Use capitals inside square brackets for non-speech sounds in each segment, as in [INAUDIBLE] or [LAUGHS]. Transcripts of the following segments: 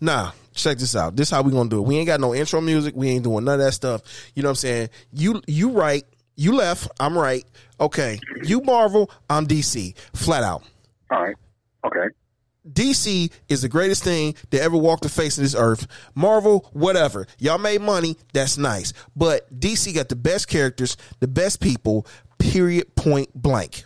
Nah, check this out. This how we gonna do it. We ain't got no intro music. We ain't doing none of that stuff. You know what I'm saying? You you right. You left. I'm right. Okay. You Marvel. I'm DC. Flat out. All right. Okay. DC is the greatest thing that ever walked the face of this earth. Marvel, whatever. Y'all made money. That's nice. But DC got the best characters, the best people, period, point blank.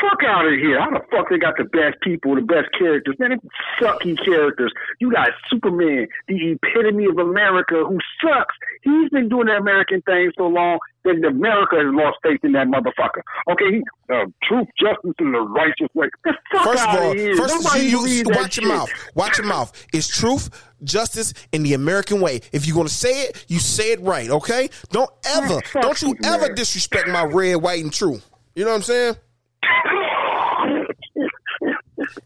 Fuck out of here. How the fuck they got the best people, the best characters? Man, they sucky characters. You got Superman, the epitome of America, who sucks. He's been doing the American thing so long that America has lost faith in that motherfucker. Okay, he, uh, truth, justice, and the righteous way. The fuck First of all, of here. first Nobody you, watch your shit. mouth. Watch your mouth. It's truth, justice, and the American way. If you're gonna say it, you say it right. Okay? Don't ever, don't you ever disrespect my red, white, and true. You know what I'm saying?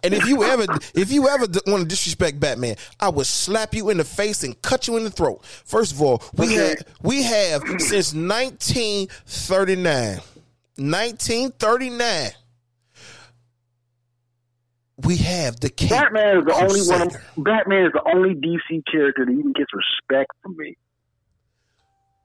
And if you ever, if you ever want to disrespect Batman, I would slap you in the face and cut you in the throat. First of all, we Okay. have we have since 1939, 1939, we have the Cape Batman is the only one. Batman is the only DC character that even gets respect from me.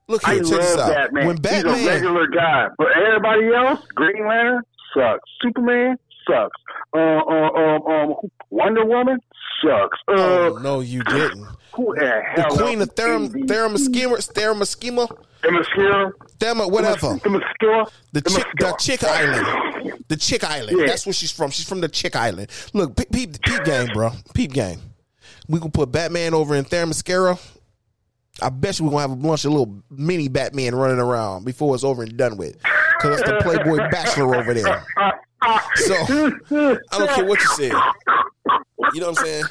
Look I here, check this love out. Batman. When He's a regular guy, but everybody else, Green Lantern sucks. Superman sucks. Uh, uh, um, um, Wonder Woman sucks. Uh, oh no, you didn't. who the hell? The? Queen of Therum, Therum? Schema, Therum Schema, The Mascara. Thema, whatever. The Mascara. The chick, the chick island, the chick island. Yeah. That's where she's from. She's from the chick island. Look, peep, peep, peep game, bro. Peep game. We can put Batman over in Themyscira. I bet you we're gonna have a bunch of little mini Batman running around before it's over and done with. Cause that's the Playboy [LAUGHS] Bachelor over there. So I don't care what you said. You know what I'm saying?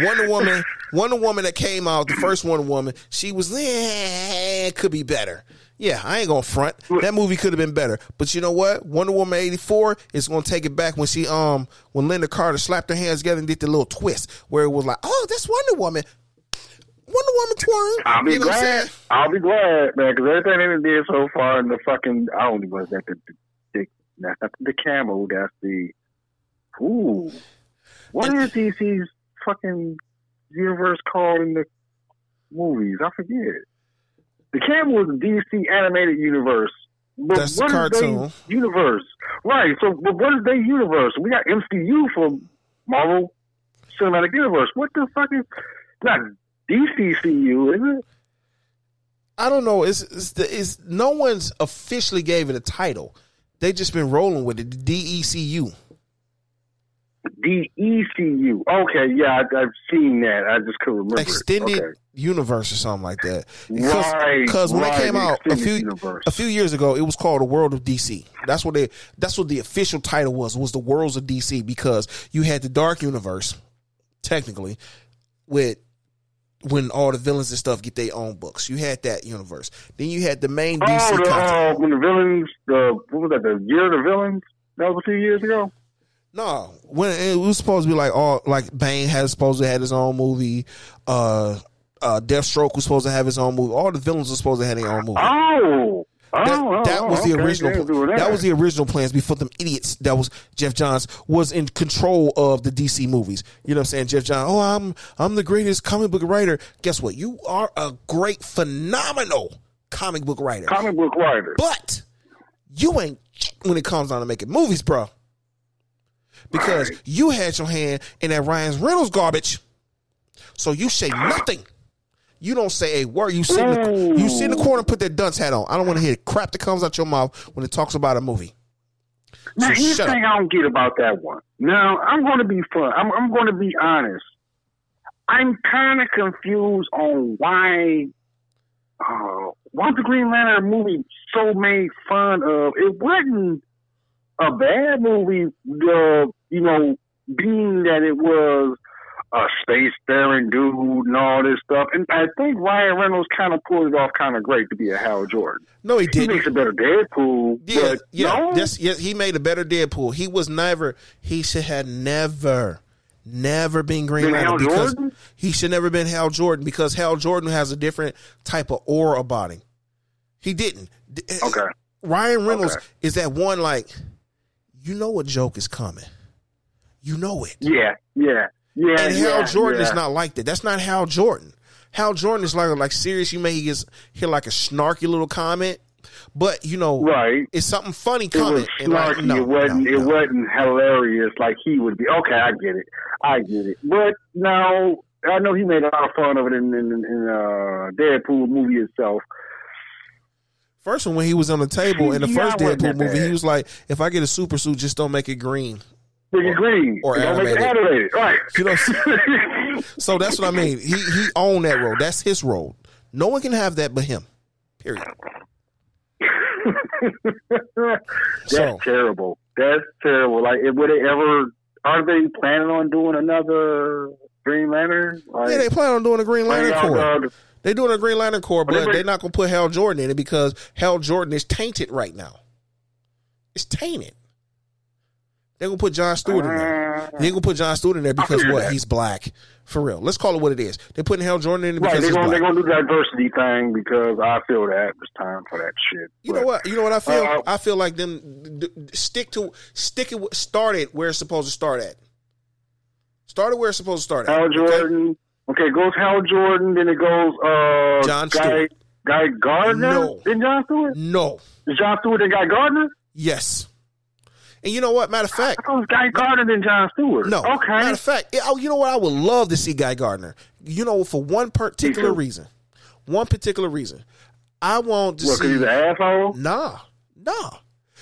Wonder Woman, Wonder Woman that came out, the first Wonder Woman, she was eh, could be better. Yeah, I ain't gonna front. That movie could have been better. But you know what? Wonder Woman eighty four is gonna take it back when she um when Lynda Carter slapped her hands together and did the little twist where it was like, oh, that's Wonder Woman. Wonder Woman twirl. I'll be you know glad. I'll be glad, man, because everything they did so far in the fucking I don't even that the the, the, not the camel. That's the ooh. What is DC's fucking universe called in the movies? I forget. The camel is the DC animated universe. But That's the what is cartoon. universe? Right. So, but what is their universe? We got MCU for Marvel Cinematic Universe. What the fuck is not DCCU? isn't it? I don't know. It's, it's, the, it's no one's officially gave it a title. They just been rolling with it. The E DECU. Okay, yeah, I, I've seen that. I just couldn't remember. extended Okay. universe or something like that. Right, Because when right, it came out a few universe. a few years ago, it was called the World of DC. That's what they. That's what the official title was. Was the Worlds of DC because you had the Dark Universe, technically, with when all the villains and stuff get their own books. You had that universe. Then you had the main DC Oh, the, uh, when the villains, the what was that? The year of the villains. That was a few years ago. No, when it was supposed to be like all like Bane has supposed to have his own movie. Uh, uh, Deathstroke was supposed to have his own movie. All the villains were supposed to have their own movie. Oh, Oh, oh, That, oh, that oh, was the okay, original. doing that. was the original plans before them idiots. That was Geoff Johns was in control of the DC movies. You know what I'm saying? Geoff Johns. Oh, I'm I'm the greatest comic book writer. Guess what? You are a great, phenomenal comic book writer. comic book writer. But you ain't when it comes down to making movies, bro. Because Right. you had your hand in that Ryan Reynolds garbage. So you say [GASPS] nothing. You don't say a word. You sit in the, you sit in the corner and put that dunce hat on. I don't want to hear the crap that comes out your mouth when it talks about a movie. Now, So here's the thing I don't get about that one. Now, I'm going to be fun. I'm, I'm going to be honest. I'm kind of confused on why uh, why the Green Lantern movie so made fun of. It wasn't a bad movie, uh, you know, being that it was Uh, a spacefaring dude and all this stuff. And I think Ryan Reynolds kind of pulled it off kind of great to be a Hal Jordan. No, he He didn't. makes a better Deadpool. Yeah, yeah. no? Yes. He made a better Deadpool. He was never. He should have never, never been Green Been Lantern Hal because Jordan? he should never been Hal Jordan because Hal Jordan has a different type of aura about him. He didn't. Eh, okay. Ryan Reynolds Okay. is that one like, you know, a joke is coming. You know it. Yeah, yeah. Yeah, And Hal yeah, Jordan yeah. is not like that. That's not Hal Jordan. Hal Jordan is like like serious. You may hear hear like a snarky little comment, but you know, Right. it's something funny It was and like, snarky. no, it wasn't. no, It no. wasn't hilarious like he would be. Okay, I get it. I get it. But now I know he made a lot of fun of it in in, in uh, Deadpool movie itself. First one when he was on the table in the Yeah, first Deadpool movie, he was like, "If I get a super suit, just don't make it green." Big green. or Don't make it animated. Right. You [LAUGHS] know, So that's what I mean. He he owned that role. That's his role. No one can have that but him. Period. [LAUGHS] That's So- terrible. That's terrible. Like, would they ever? Are they planning on doing another Green Lantern? Like, Yeah, they plan on doing a Green Lantern Corps. They're doing a Green Lantern Corps, But they but bring- they're not gonna put Hal Jordan in it because Hal Jordan is tainted right now. It's tainted. They're gonna put John Stewart in there. They ain't gonna put John Stewart in there because what? that. He's black. For real. Let's call it what it is. They're putting Hal Jordan in it Right, because they're gonna black. they're gonna do the diversity thing because I feel that it's time for that shit. You But- know what? You know what I feel? Uh, I feel like them d- d- stick to stick it. Start it where it's supposed to start at. Start it where it's supposed to start at. Hal okay? Jordan. Okay, it goes Hal Jordan, then it goes uh John Guy Stewart. Guy Gardner. No. Then John Stewart. No. Is John Stewart and Guy Gardner? Yes. And you know what? Matter of fact, I thought it was Guy Gardner than John Stewart. no. Okay. Matter of fact, oh, you know what? I would love to see Guy Gardner. You know, for one particular reason. One particular reason. I want to What, because he's an asshole? Nah, nah.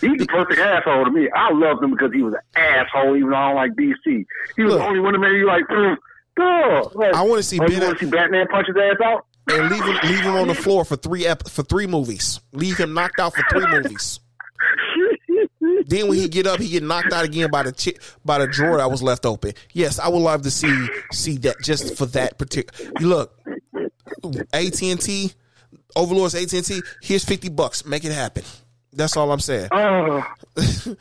He's the perfect asshole to me. I loved him because he was an asshole, even though I don't like DC. He was Look. the only one that made you like, mm, duh. Like, I want to see oh, you want to see Batman punch his ass out? and leave him leave him on the floor for three ep- for three movies. Leave him knocked out for three movies. Then when he get up, he get knocked out again by the chi- by the drawer that was left open. Yes, I would love to see see that just for that particular. Look, AT and T, Overlords AT and T. Here's fifty bucks. Make it happen. That's all I'm saying. Oh, [LAUGHS] For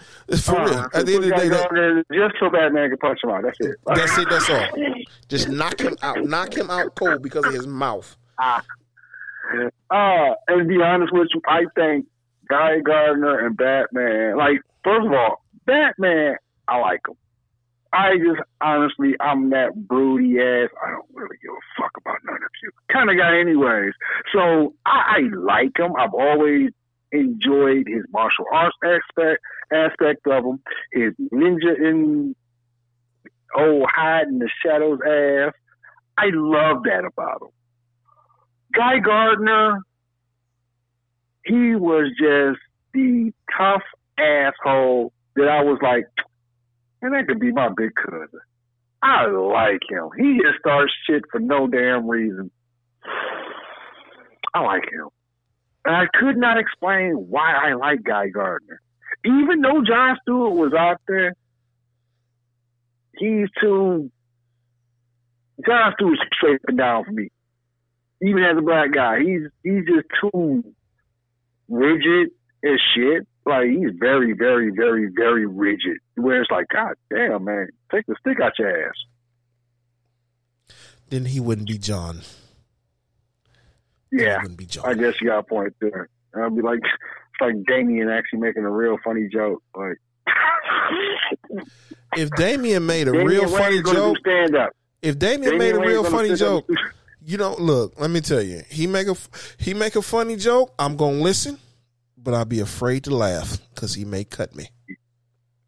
real. At the end of the day, that, just so Batman can punch him out. That's it. that's it. That's all. Just knock him out. Knock him out cold because of his mouth. Uh, and to be honest with you, I think Guy Gardner and Batman, like, first of all, Batman, I like him. I just, honestly, I'm that broody ass, I don't really give a fuck about none of you kind of guy anyways. So I, I like him. I've always enjoyed his martial arts aspect, aspect of him, his ninja in, oh, hide in the shadows ass. I love that about him. Guy Gardner, he was just the tough asshole that I was like, and that could be my big cousin. I like him. He just starts shit for no damn reason. [SIGHS] I like him. And I could not explain why I like Guy Gardner. Even though John Stewart was out there, he's too. John Stewart's straight down for me even as a black guy, he's he's just too rigid as shit. Like he's very, very, very, very rigid. Where it's like, God damn, man, take the stick out your ass. Then he wouldn't be John. Yeah, He wouldn't be John. I guess you got a point there. I'd be like, it's like Damian actually making a real funny joke. Like, If Damian made a Damian real funny joke, stand up. if Damian made a real funny joke, you know, look, let me tell you, he make a he make a funny joke. I'm gonna listen, but I'll be afraid to laugh because he may cut me.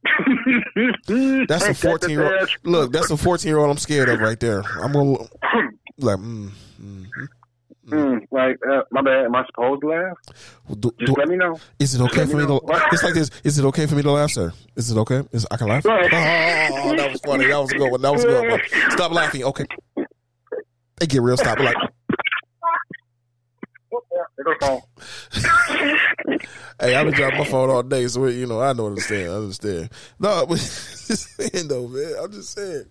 [LAUGHS] That's a Ain't that the 14 year old. Look, that's a [LAUGHS] 14 year old I'm scared of right there. I'm gonna like, mm, mm, Mm, like, uh, my bad. Am I supposed to laugh? do, Just do- let me know. is it okay for me me to? [LAUGHS] It's like this. Is it okay for me to laugh, sir? Is it okay? Is I can laugh? Oh, that was funny. That was a good one. That was a good one. Stop laughing. Okay. They get real. Stop. Like, There goes phone. hey, I've been dropping my phone all day, so you know I know what I'm saying. I understand. No, but just [LAUGHS] saying though, man. I'm just saying.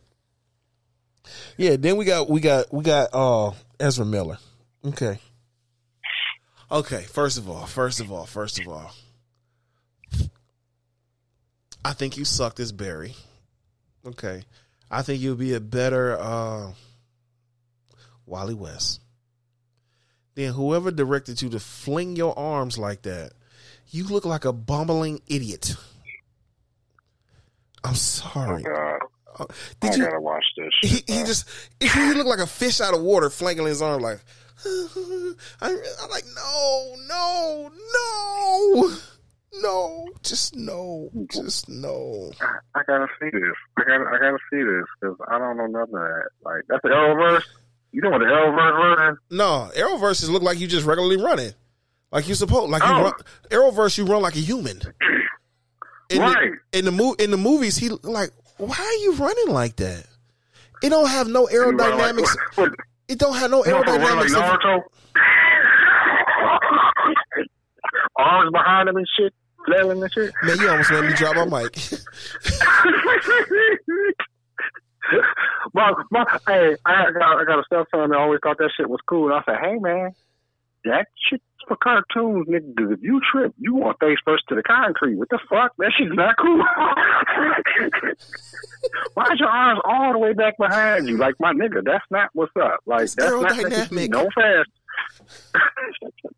Yeah. Then we got we got we got uh Ezra Miller. Okay. Okay. First of all, first of all, first of all, I think you sucked as Barry. Okay. I think you'll be a better uh Wally West. Then whoever directed you to fling your arms like that, you look like a bumbling idiot. I'm sorry. Oh, God. Uh, did I you? gotta watch this. [LAUGHS] He, he bro. just he, looked like a fish out of water, flanking his arm like. [LAUGHS] I, I'm like, no, no, no, no, just no, just no. I, I gotta see this. I gotta I gotta see this because I don't know nothing of that. Like that's the Arrowverse. You know what the Arrowverse version? No, Arrowverses look like you just regularly running, like you supposed. Like you Oh. run Arrowverse, you run like a human. In Right. The, in the mo- in the movies, he like, why are you running like that? It don't have no You like- aerodynamics. What, It don't have no you like aerodynamics. Naruto? Arms behind him and shit, flailing and shit. Man, you almost made me drop my mic. [LAUGHS] [LAUGHS] my, my, hey, I got, I got a stepson that always thought that shit was cool. And I said, hey, man, that shit's for cartoons, nigga. if you trip, you want face first to the concrete. What the fuck? That shit's not cool. [LAUGHS] Why's your arms all the way back behind you? Like, my nigga, that's not what's up. Like, It's that's not you no fast. [LAUGHS]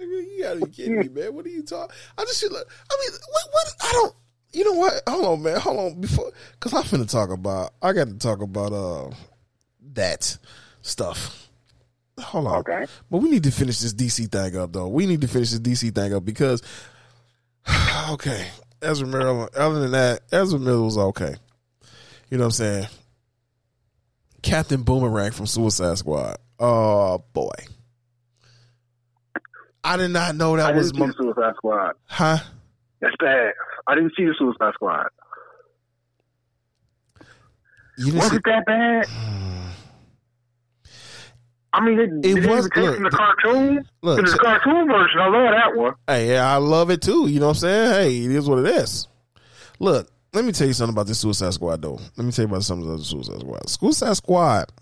You gotta be kidding me, man. What are you talking? I just feel like, I mean, what, what? I don't. You know what? Hold on, man. Hold on before, because I'm finna talk about. I got to talk about uh that stuff. Hold on. Okay. But we need to finish this DC thing up, though. We need to finish this DC thing up because, [SIGHS] okay, Ezra Miller. Other than that, Ezra Miller was okay. You know what I'm saying? Captain Boomerang from Suicide Squad. Oh boy, I did not know that I was my, Suicide Squad. huh. That's bad. I didn't see the Suicide Squad. You Was see, it that bad? [SIGHS] I mean, it, It it, it was- look, from the cartoon. look, the cartoon version. I love that one. Hey, yeah, I love it too. You know what I'm saying? Hey, it is what it is. Look, let me tell you something about this Suicide Squad, though. Let me tell you about something about the Suicide Squad. Suicide Squad,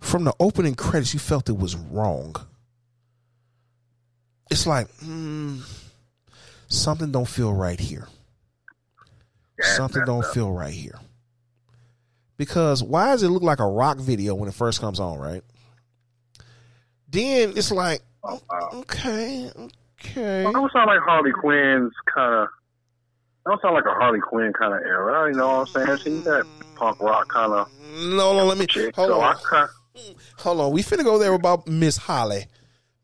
from the opening credits, you felt it was wrong. It's like, hmm, something don't feel right here. Yeah, something don't up. feel right here. Because why does it look like a rock video when it first comes on, right? Then it's like, Oh, okay, okay. It don't sound like Harley Quinn's kind of. It don't sound like a Harley Quinn kind of era. You know what I'm saying? She's that punk rock kind of No, no, let me chick. hold so on. Hold on. We finna go there about Miss Holly.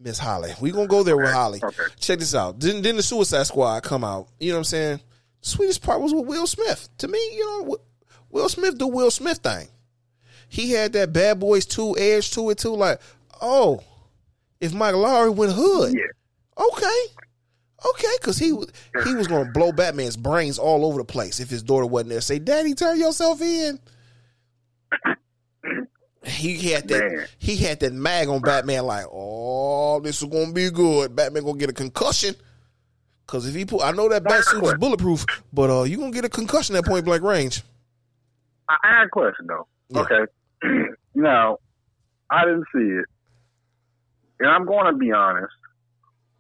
Miss Holly. We gonna go there with Holly. okay. Check this out. Then then the Suicide Squad come out. You know what I'm saying? The sweetest part was with Will Smith. To me, you know, Wi- Will Smith do Will Smith thing. He had that Bad Boys 2 edge to it too. Like, oh, if Mike Lowry went hood, Yeah. okay, okay, because he he was gonna blow Batman's brains all over the place if his daughter wasn't there. Say, Daddy, turn yourself in. [LAUGHS] He had that. Man. He had that mag on Batman. Like, oh, this is gonna be good. Batman gonna get a concussion. Cause if he put, I know that bat suit is bulletproof, but uh, you gonna get a concussion at point blank range. I, I had a question though. Yeah. Okay. [CLEARS THROAT] now, I didn't see it, and I'm going to be honest.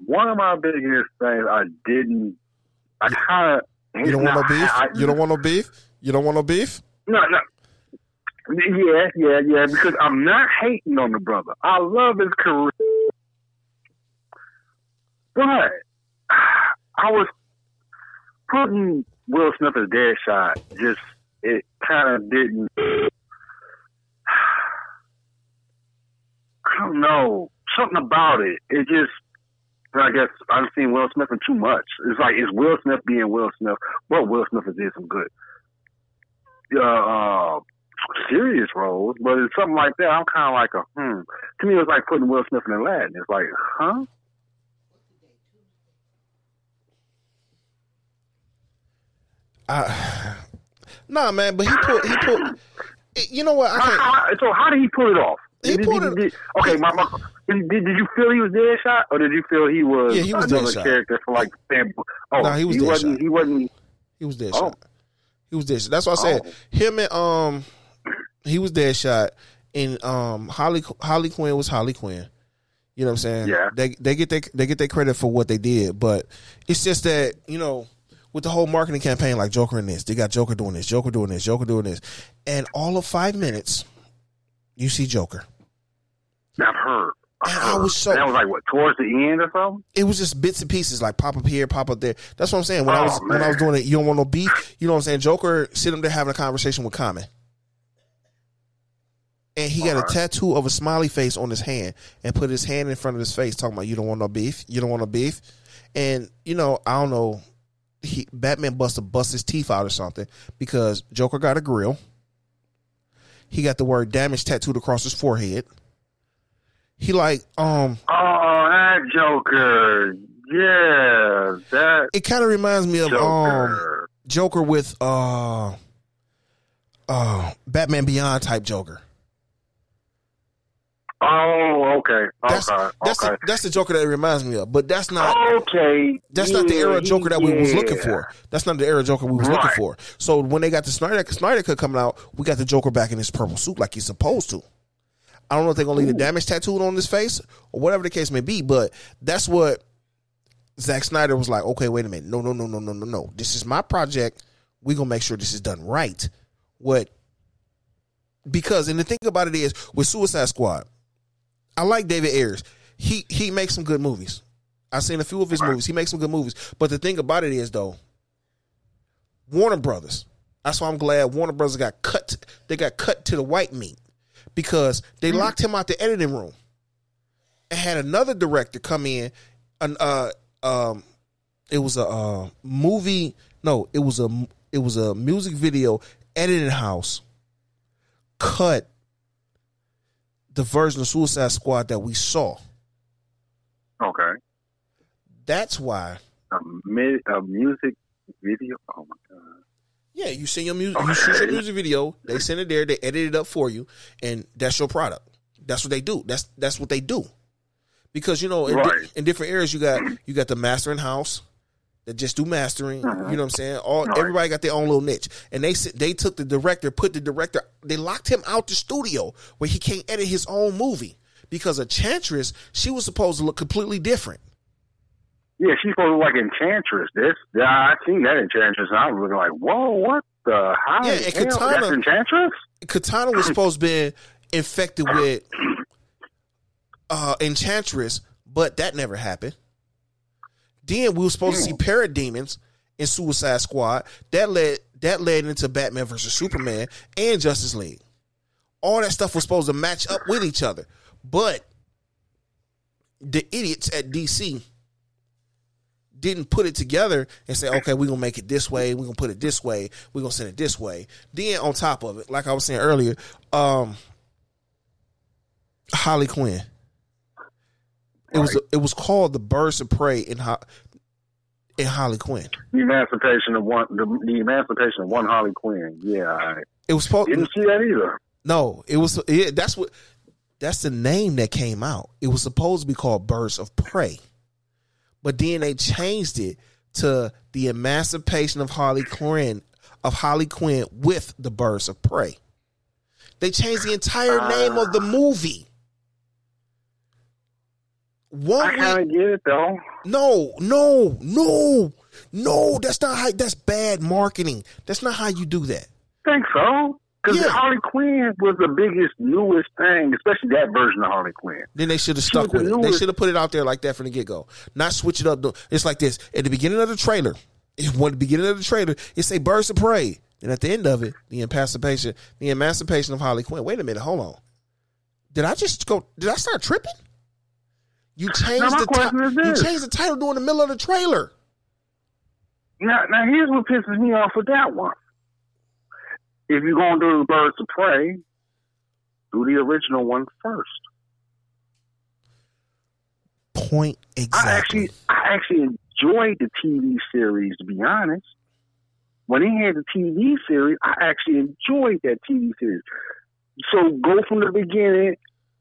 One of my biggest things I didn't. I kind of. You don't want no beef. You don't want no beef. You don't want no beef. No, no. Yeah, yeah, yeah. Because I'm not hating on the brother. I love his career, but I was putting Will Smith as dead shot. Just it kind of didn't. I don't know something about it. It just. I guess I've seen Will Smith in too much. It's like it's Will Smith being Will Smith. Well, Will Smith has did some good uh, uh, serious roles, but it's something like that. I'm kind of like a hmm. To me, it's like putting Will Smith in Aladdin. It's like, huh? I, nah, man. But he put. He put. You know what? I can't. how, so how did he pull it off? He Did- pulled did- it- did- okay, my, my, did, did you feel he was Deadshot, or did you feel he was, Yeah, he was another Deadshot. character for like? Oh, Nah, he was dead wasn't. He wasn't. He was dead Oh. shot. He was Deadshot. That's what I said. Oh. Him and um, he was Deadshot. And um, Holly Holly Quinn was Holly Quinn. You know what I'm saying? Yeah. They they get their they get their credit for what they did, but it's just that you know with the whole marketing campaign, like Joker in this, they got Joker doing this, Joker doing this, Joker doing this, and all of five minutes, you see Joker. I've heard. And I was so that was like what towards the end or something. it was just bits and pieces, like pop up here, pop up there. That's what I'm saying. When I Oh, was when I was doing it, you don't want no beef. You know what I'm saying? Joker sitting there having a conversation with Common. And he got a tattoo of a smiley face on his hand and put his hand in front of his face, talking about you don't want no beef, you don't want no beef. And you know, I don't know, he Batman bust bust his teeth out or something because Joker got a grill. He got the word damage tattooed across his forehead. He like um Oh, that Joker. Yeah, that it kind of reminds me of um Joker. Joker with uh uh Batman Beyond type Joker. Oh, okay. That's okay. that's okay. the, that's the Joker that it reminds me of. But that's not okay. that's not the era Joker that we was looking for. That's not the era Joker we was looking for. So when they got the Snyder Snyder cut coming out, we got the Joker back in his purple suit like he's supposed to. I don't know if they're gonna leave the damage tattooed on his face or whatever the case may be, but that's what Zack Snyder was like, okay, wait a minute. No, no, no, no, no, no, no. This is my project. we gonna make sure this is done right. What because and the thing about it is with Suicide Squad, I like David Ayers. He he makes some good movies. I've seen a few of his movies. He makes some good movies. But the thing about it is though, Warner Brothers. That's why I'm glad Warner Brothers got cut. They got cut to the white meat because they locked him out the editing room and had another director come in. An uh um, it was a uh, movie. No, it was a it was a music video editing house. Cut the version of Suicide Squad that we saw. Okay. That's why. A, mi- a music video. Oh my god. Yeah, you send your music, you shoot your music video. They send it there. They edit it up for you, and that's your product. That's what they do. That's that's what they do. Because you know, in, di- in different areas, you got you got the mastering house that just do mastering. You know what I'm saying? All everybody got their own little niche, and they they took the director, put the director, they locked him out the studio where he can't edit his own movie because Enchantress, she was supposed to look completely different. Yeah, she's supposed to look like Enchantress. This, I seen that Enchantress, and I was looking like, whoa, what the how? Yeah, and hell? Katana- That's Enchantress. Katana was supposed to be infected with uh Enchantress, but that never happened. Then we were supposed to see parademons in Suicide Squad. That led that led into Batman versus Superman and Justice League. All that stuff was supposed to match up with each other. But the idiots at DC didn't put it together and say, okay, we're gonna make it this way, we're gonna put it this way, we're gonna send it this way. Then on top of it, like I was saying earlier, um Holly Quinn. It was it was called the Birds of Prey in Ho- in Holly Quinn. The Emancipation of one, the, the Emancipation of one Harley Quinn. Yeah, It was supposed didn't see that either. no, it was it, that's what that's the name that came out. It was supposed to be called Birds of Prey, but then they changed it to the Emancipation of Harley Quinn of Holly Quinn with the Birds of Prey. They changed the entire name of the ah. movie. One I kind of get it though. no, no, no, no. That's not how. That's bad marketing. That's not how you do that. Think so? Because Yeah. Harley Quinn was the biggest, newest thing, especially that version of Harley Quinn. Then they should have stuck with the it. They should have put it out there like that from the get go. Not switch it up. It's like this at the beginning of the trailer. [LAUGHS] It, when the beginning of the trailer, it say "Birds of Prey," and at the end of it, the emancipation, the emancipation of Harley Quinn. Wait a minute, hold on. Did I just go? Did I start tripping? You changed the question ti- is you changed the title during the middle of the trailer. Now, now here's what pisses me off with that one. If you're gonna do the Birds of Prey, do the original one first. Point I exactly. actually, I actually enjoyed the TV series. To be honest, when they had the TV series, I actually enjoyed that TV series. So go from the beginning.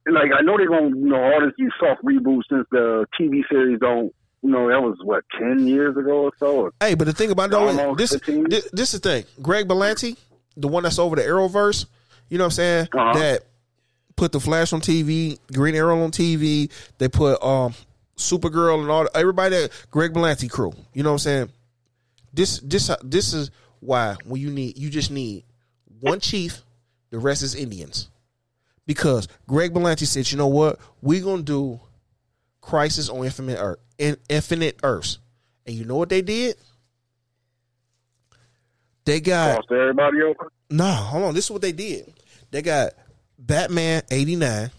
Like I know they're gonna, you know, all this these soft reboots since the TV series don't. You know, that was what ten years ago or so. Or Hey, but the thing about though, this, this this is the thing. Greg Berlanti, the one that's over the Arrowverse, you know what I'm saying? Uh-huh. That put the Flash on TV, Green Arrow on TV. They put um Supergirl and all everybody that Greg Berlanti crew. You know what I'm saying? This this this is why when you need you just need one chief, the rest is Indians. Because Greg Berlanti said, you know what, we're gonna do Crisis on Infinite Earth, in Infinite Earths, and you know what they did? They got Crossed everybody over. no, hold on. This is what they did. They got Batman eighty nine.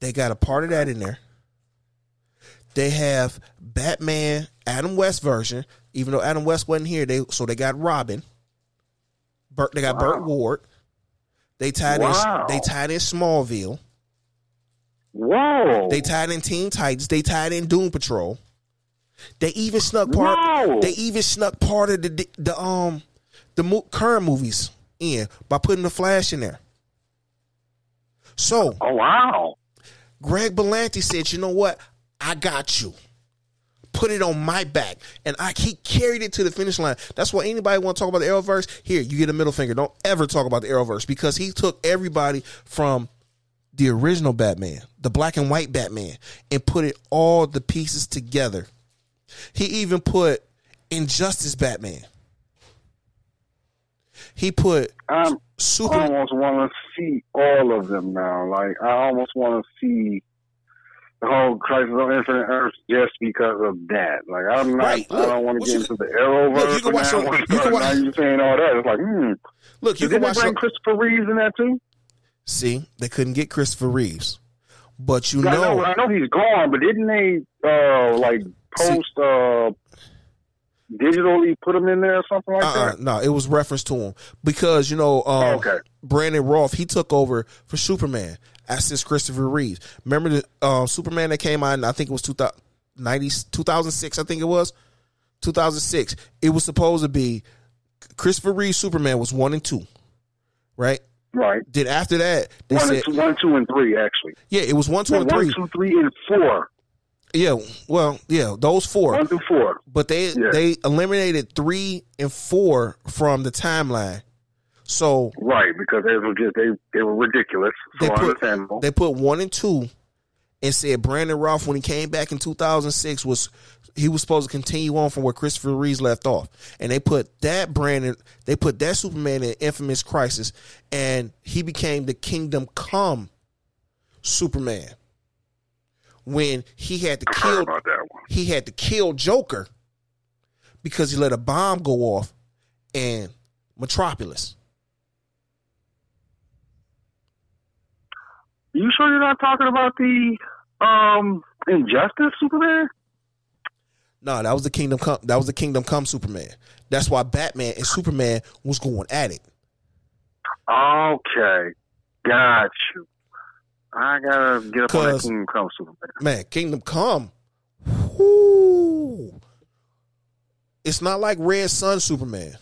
They got a part of that in there. They have Batman Adam West version, even though Adam West wasn't here. They so they got Robin. Burt, they got Burt Ward. They tied Wow. in. They tied in Smallville. Whoa. They tied in Teen Titans. They tied in Doom Patrol. They even snuck part. They even snuck part of the the um the mo- current movies in by putting the Flash in there. So oh wow. Greg Berlanti said, "You know what? I got you. Put it on my back." And I he carried it to the finish line. That's why anybody want to talk about the Arrowverse, here you get a middle finger. Don't ever talk about the Arrowverse because he took everybody from the original Batman, the black and white Batman, and put it all the pieces together. He even put Injustice Batman. He put um, I'm, super. I almost want to see all of them now. Like I almost want to see the whole Crisis on Infinite Earth just because of that. Like I'm not. Right, I don't want to get you- into the Arrowverse. Look, you can watch now. some- you can watch- now you saying all that. It's like, hmm. look. You Did can they watch. bring some- Christopher Reeves in that too? See, they couldn't get Christopher Reeves, but you I know, know, I know he's gone, but didn't they uh like post uh digitally put him in there or something like uh, uh that? no, it was reference to him because you know, um, okay. Brandon Routh he took over for Superman since Christopher Reeves. Remember the uh, Superman that came out? in, I think it was 2000, 90, 2006, I think it was 2006. It was supposed to be Christopher Reeves Superman was one and two, right? Right. Then after that, they One, said, and two, one, two, and three actually. yeah, it was one, two, and one, three. two, three, and four. Yeah, well, yeah, those four. One through four. But they Yeah. they eliminated three and four from the timeline. So Right, because they were just they they were ridiculous. So They put- they put one and two and said Brandon Routh when he came back in 2006 was he was supposed to continue on from where Christopher Reeves left off. And they put that Brandon they put that Superman in Infamous Crisis and he became the Kingdom Come Superman. When he had to I kill about that one. he had to kill Joker because he let a bomb go off in Metropolis. You sure you're not talking about the um Injustice Superman? No, that was the Kingdom Come. That was the Kingdom Come Superman. That's why Batman and Superman was going at it. Okay, got you. I gotta get up on that Kingdom Come Superman. Man, Kingdom Come. Whoo. It's not like Red Sun Superman,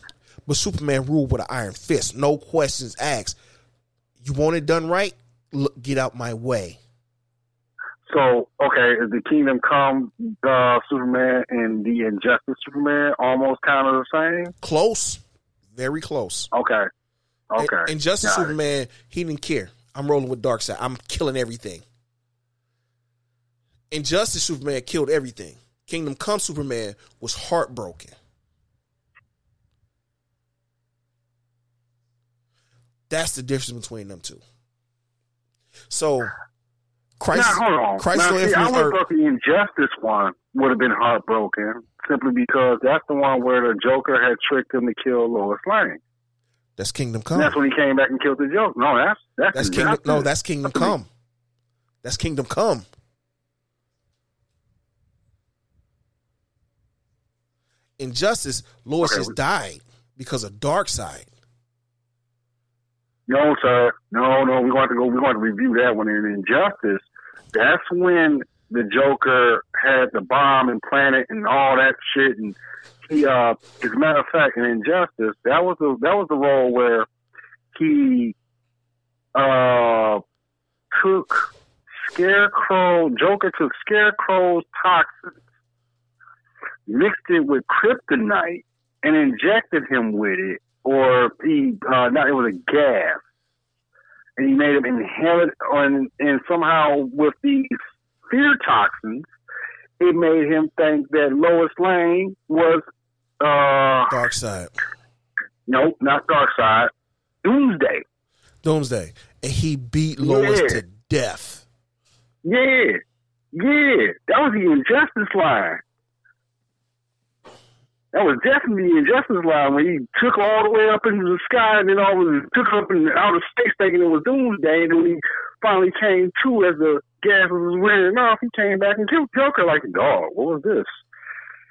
but Superman ruled with an iron fist. No questions asked. You want it done right? Look, get out my way. So, okay, is the Kingdom Come uh, Superman and the Injustice Superman almost kind of the same? Close, very close. Okay, okay. And, Justice Got it. Superman, he didn't care. I'm rolling with Darkseid. I'm killing everything. Injustice Superman killed everything. Kingdom Come Superman was heartbroken. That's the difference between them two. So, Christ, now, hold on. Christ now, see, I would thought the Injustice one would have been heartbroken simply because that's the one where the Joker had tricked him to kill Lois Lane. That's Kingdom And Come. That's when he came back and killed the Joker. No, that's that's, That's Kingdom. No, that's Kingdom That's Come. That's Kingdom Come. Injustice, Lois Okay. just died because of Darkseid. No, sir. No, no. We're going to go. We're going to review that one in Injustice. That's when the Joker had the bomb and planet and all that shit. And he, uh, as a matter of fact, in Injustice, that was the that was the role where he uh took Scarecrow. Joker took Scarecrow's toxins, mixed it with kryptonite, and injected him with it or he uh not it was a gas and he made him inhale it on and somehow with these fear toxins it made him think that Lois Lane was uh Darkseid. nope, not Darkseid. Doomsday. Doomsday. and he beat Lois Yeah. to death. Yeah, yeah, that was the injustice line. That was definitely the injustice line when he took all the way up into the sky and then all was took up in outer space thinking it was doomsday. And then when he finally came to as the gas was wearing off, he came back and killed Joker like, dog, what was this?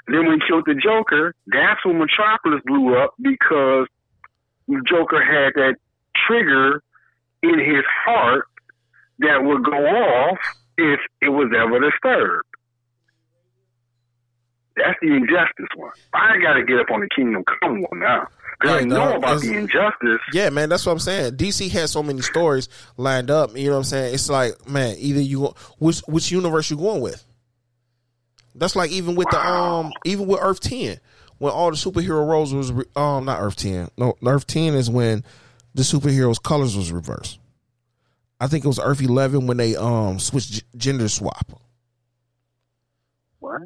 And then when he killed the Joker, that's when Metropolis blew up because Joker had that trigger in his heart that would go off if it was ever disturbed. That's the injustice one. I got to get up on the Kingdom Come one now because I Yeah, know no, about the injustice. Yeah, man, that's what I'm saying. DC has so many stories lined up. You know what I'm saying? It's like, man, either you which which universe you going with. That's like even with the um even with Earth Ten when all the superhero roles was re- um not Earth Ten no Earth Ten is when the superheroes colors was reversed. I think it was Earth Eleven when they um switched g- gender swap. What?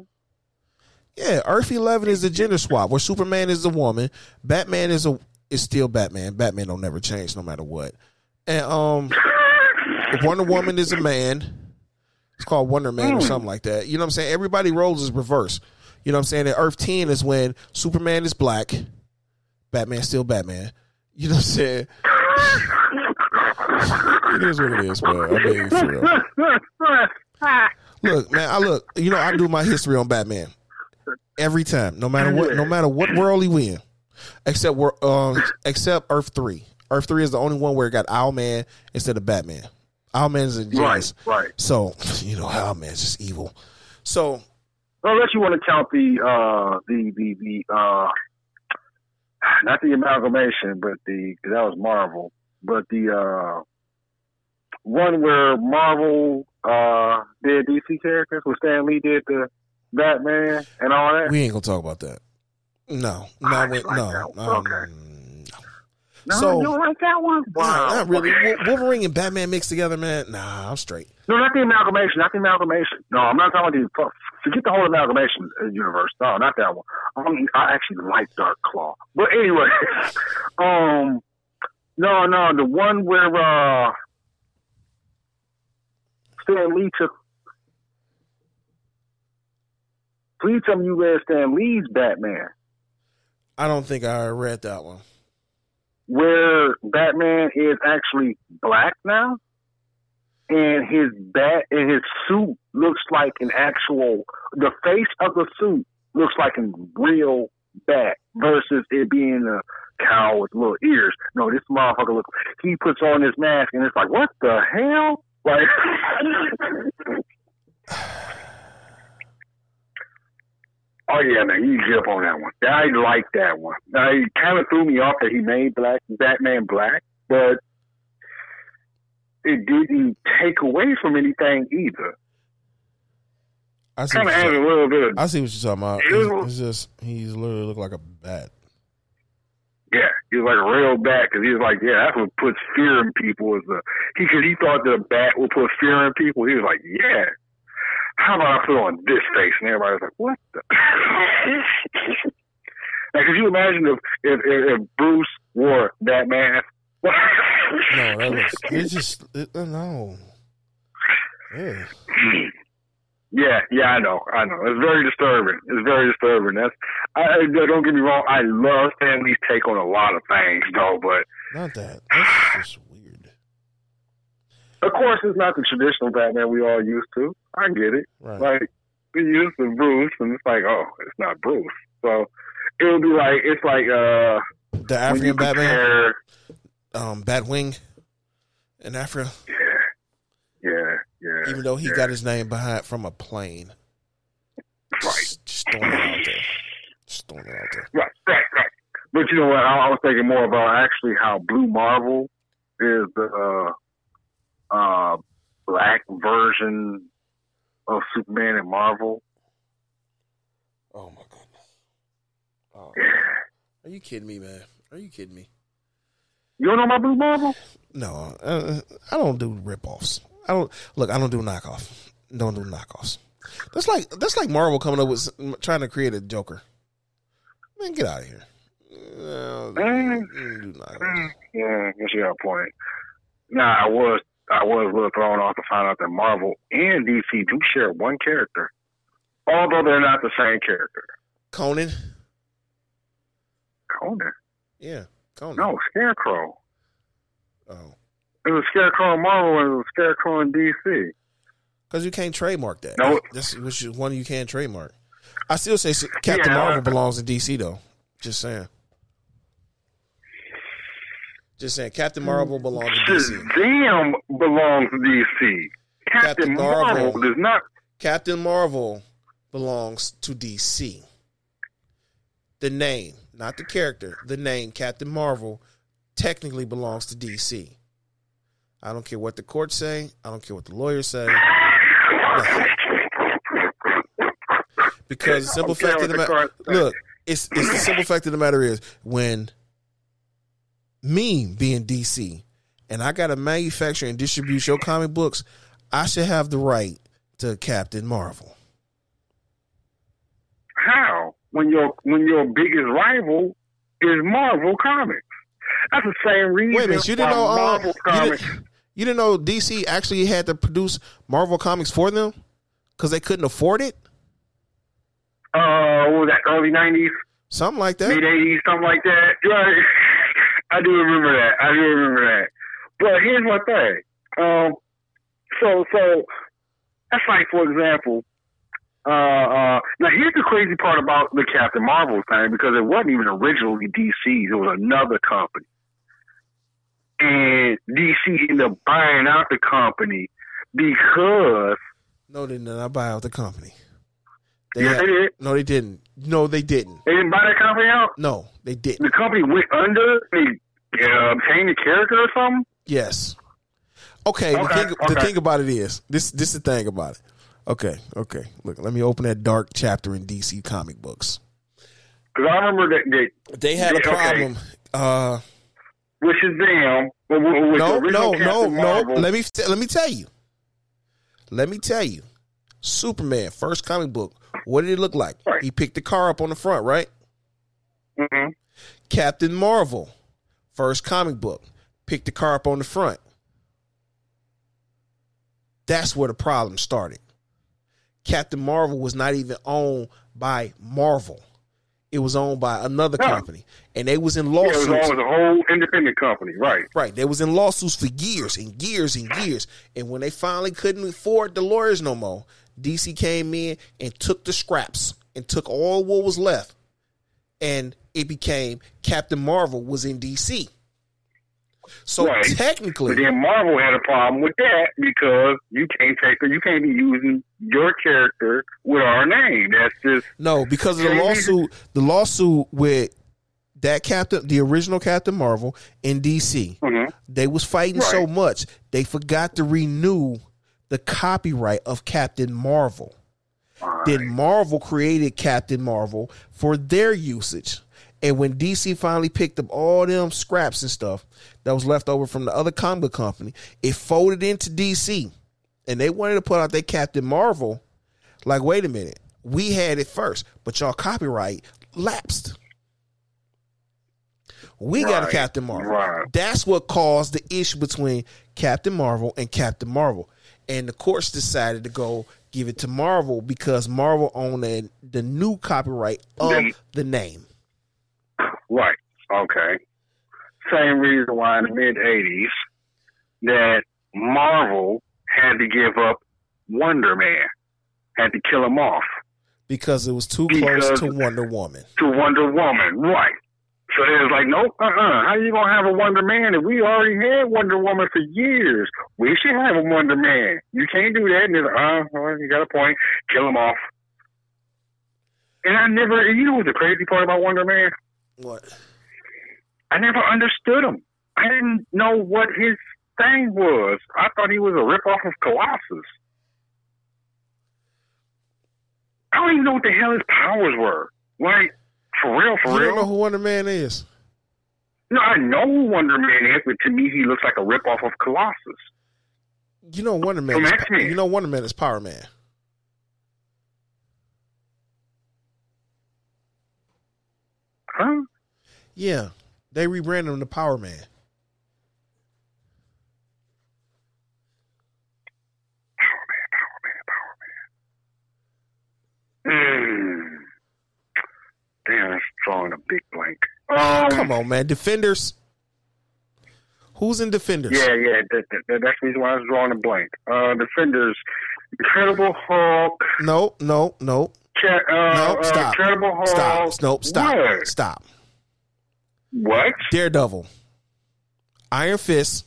Yeah, Earth Eleven is the gender swap where Superman is a woman, Batman is a is still Batman. Batman don't never change no matter what. And um Wonder Woman is a man. It's called Wonder Man or something like that. You know what I'm saying? Everybody roles is reverse. You know what I'm saying? And Earth 10 is when Superman is black, Batman still Batman. You know what I'm saying? It is what it is, man. I mean, for real. Look, man, I look, you know, I do my history on Batman. Every time. No matter what no matter what world he win. Except we're um except Earth three. Earth three is the only one where it got Owlman instead of Batman. Owlman is a right, right. So, you know, Owlman's just evil. So Unless you want to count the uh the the the uh not the amalgamation, but the 'cause that was Marvel, but the uh one where Marvel uh did DC characters, where Stan Lee did the Batman and all that. we ain't gonna talk about that. No, no, I we, like no, one. um, Okay. no. no, so- you don't like that one? Wow, Nah, not really. Okay. Wolverine and Batman mixed together, man. Nah, I'm straight. No, not the amalgamation. Not the amalgamation. No, I'm not talking about the. Forget the whole amalgamation uh, universe. No, not that one. Um, I actually like Dark Claw. But anyway, [LAUGHS] um, no, no, the one where uh, Stan Lee took. Please tell me you read Stan Lee's Batman, I don't think I read that one. where Batman is actually black now, and his bat and his suit looks like an actual. The face of the suit looks like a real bat versus it being a cow with little ears. No, this motherfucker looks. He puts on his mask and it's like, what the hell? Like. [LAUGHS] [SIGHS] [LAUGHS] Oh yeah, man, you get up on that one. I like that one. Now, it kind of threw me off that he made black Batman black, but it didn't take away from anything either. I see. Kind What of you're added talking, a little bit of I see what you're talking about. It's, it's just he's literally look like a bat. yeah. He was like a real bat because he was like, yeah, that's what puts fear in people. Is the he because he thought that a bat would put fear in people. He was like, yeah. How about I put on this face? And everybody was like, what the? [LAUGHS] like, could you imagine if if, if, if Bruce wore that mask? [LAUGHS] No, that looks. It's just it, uh, no. Yeah. Yeah, yeah, I know, I know. It's very disturbing. It's very disturbing. That's I, I- don't get me wrong. I love Stan Lee's take on a lot of things, though. But Not that. That's just weird. of course, it's not the traditional Batman we all used to. I get it. Right. Like we used to Bruce, and it's like, oh, it's not Bruce. So it would be like it's like uh the African Batman, compare, um, Batwing, in Africa. yeah, yeah, yeah. Even though he yeah. got his name behind from a plane. right. Just, just throwing it out there. Just throwing it out there. Right, right, right. But you know what? I, I was thinking more about actually how Blue Marvel is the uh, uh, black version of Superman and Marvel. Oh my goodness. Oh, are you kidding me, man? Are you kidding me? You don't know about Blue Marvel? No, uh, I don't do ripoffs. I don't look. I don't do knockoff. Don't do knockoffs. That's like that's like Marvel coming up with trying to create a Joker. Man, get out of here. Uh, Mm. Mm, yeah, I guess you got a point. Nah, I was I was a little thrown off to find out that Marvel and DC do share one character, although they're not the same character. Conan. Conan? Yeah, Conan. No, Scarecrow. Oh, It was Scarecrow in Marvel and it was Scarecrow in DC. because you can't trademark that. No. That's which is one you can't trademark. I still say Captain Yeah. Marvel belongs in DC though. Just saying. Just saying, Captain Marvel belongs to DC. Shazam belongs to DC. Captain, Captain Marvel. Marvel. does not. Captain Marvel belongs to DC. The name, not the character, the name Captain Marvel technically belongs to DC. I don't care what the courts say. I don't care what the lawyers say. Because the simple fact of the the matter, look, it's it's the simple fact of the matter is when me being DC and I got to manufacture and distribute your comic books, I should have the right to Captain Marvel. How? When your when your biggest rival is Marvel Comics. That's the same reason. Wait a minute, you didn't know uh, Marvel you, Comics. didn't, you didn't know DC actually had to produce Marvel comics for them because they couldn't afford it, Uh, what was that? Early nineties, something like that. mid eighties, something like that. Right. [LAUGHS] I do remember that. I do remember that. But here's my thing. Um, so so that's like for example. Uh, uh, now here's the crazy part about the Captain Marvel thing because it wasn't even originally DC's; it was another company, and DC ended up buying out the company because No, they did not buy out the company. They yes, had- they did. no, they didn't. No, they didn't. They didn't buy that company out. No, they didn't. The company went under. They uh, obtained the character or something. Yes. Okay. the Okay, thing the thing about it is this. This is the thing about it. Okay. Okay. Look, let me open that dark chapter in DC comic books. Because I remember that, that They had a Okay. problem. which is Shazam, with, with no, the no, no, Captain no. Let me let me tell you. Let me tell you. Superman first comic book. What did it look like? Right. He picked the car up on the front, right? Mhm. Captain Marvel first comic book. Picked the car up on the front. That's where the problem started. Captain Marvel was not even owned by Marvel. It was owned by another company. And they was in Yeah, it was lawsuits. always a whole independent company, right? Right. They was in lawsuits for years and years and years. And when they finally couldn't afford the lawyers no more, DC came in and took the scraps and took all what was left. And it became Captain Marvel was in DC. So Right. But technically, then Marvel had a problem with that because you can't take you can't be using your character with our name. That's just no, because of the lawsuit, the lawsuit with that Captain, the original Captain Marvel in DC, mhm. they was fighting so much they forgot to renew the copyright of Captain Marvel. Then Marvel created Captain Marvel for their usage. And when DC finally picked up all them scraps and stuff that was left over from the other comic company, it folded into DC. And they wanted to put out their Captain Marvel. Like, wait a minute, we had it first, but y'all copyright lapsed. We got a Captain Marvel. right. That's what caused the issue between Captain Marvel and Captain Marvel. And the courts decided to go give it to Marvel because Marvel owned the, the new copyright of Then- the name. Right. Okay. Same reason why in the mid '80s that Marvel had to give up Wonder Man, had to kill him off Because it was too close to Wonder Woman. to Wonder Woman. Right. So they was like, nope, uh, uh How you gonna have a Wonder Man if we already had Wonder Woman for years? We should have a Wonder Man. You can't do that. And they're like, uh, well, you got a point. Kill him off. And I never, you know what the crazy part about Wonder Man? What? I never understood him. I didn't know what his thing was. I thought he was a ripoff of Colossus. I don't even know what the hell his powers were. Like, for real, for you real. You don't know who Wonder Man is? No, I know who Wonder Man is, but to me, he looks like a ripoff of Colossus. You know Wonder Man. Is, you know Wonder Man is Power Man. Huh? Yeah, they rebranded him to Power Man. Power Man, Power Man, Power Man. Mm big blank. Um, Come on, man. Defenders. Who's in defenders? Yeah, yeah. That, that, that- that's the reason why I was drawing a blank. Uh, defenders, Incredible Hulk. No, no, no, Ca- uh, no. uh, Incredible Hulk. Stop. Nope. Stop. What? Stop. What? Daredevil. Iron Fist.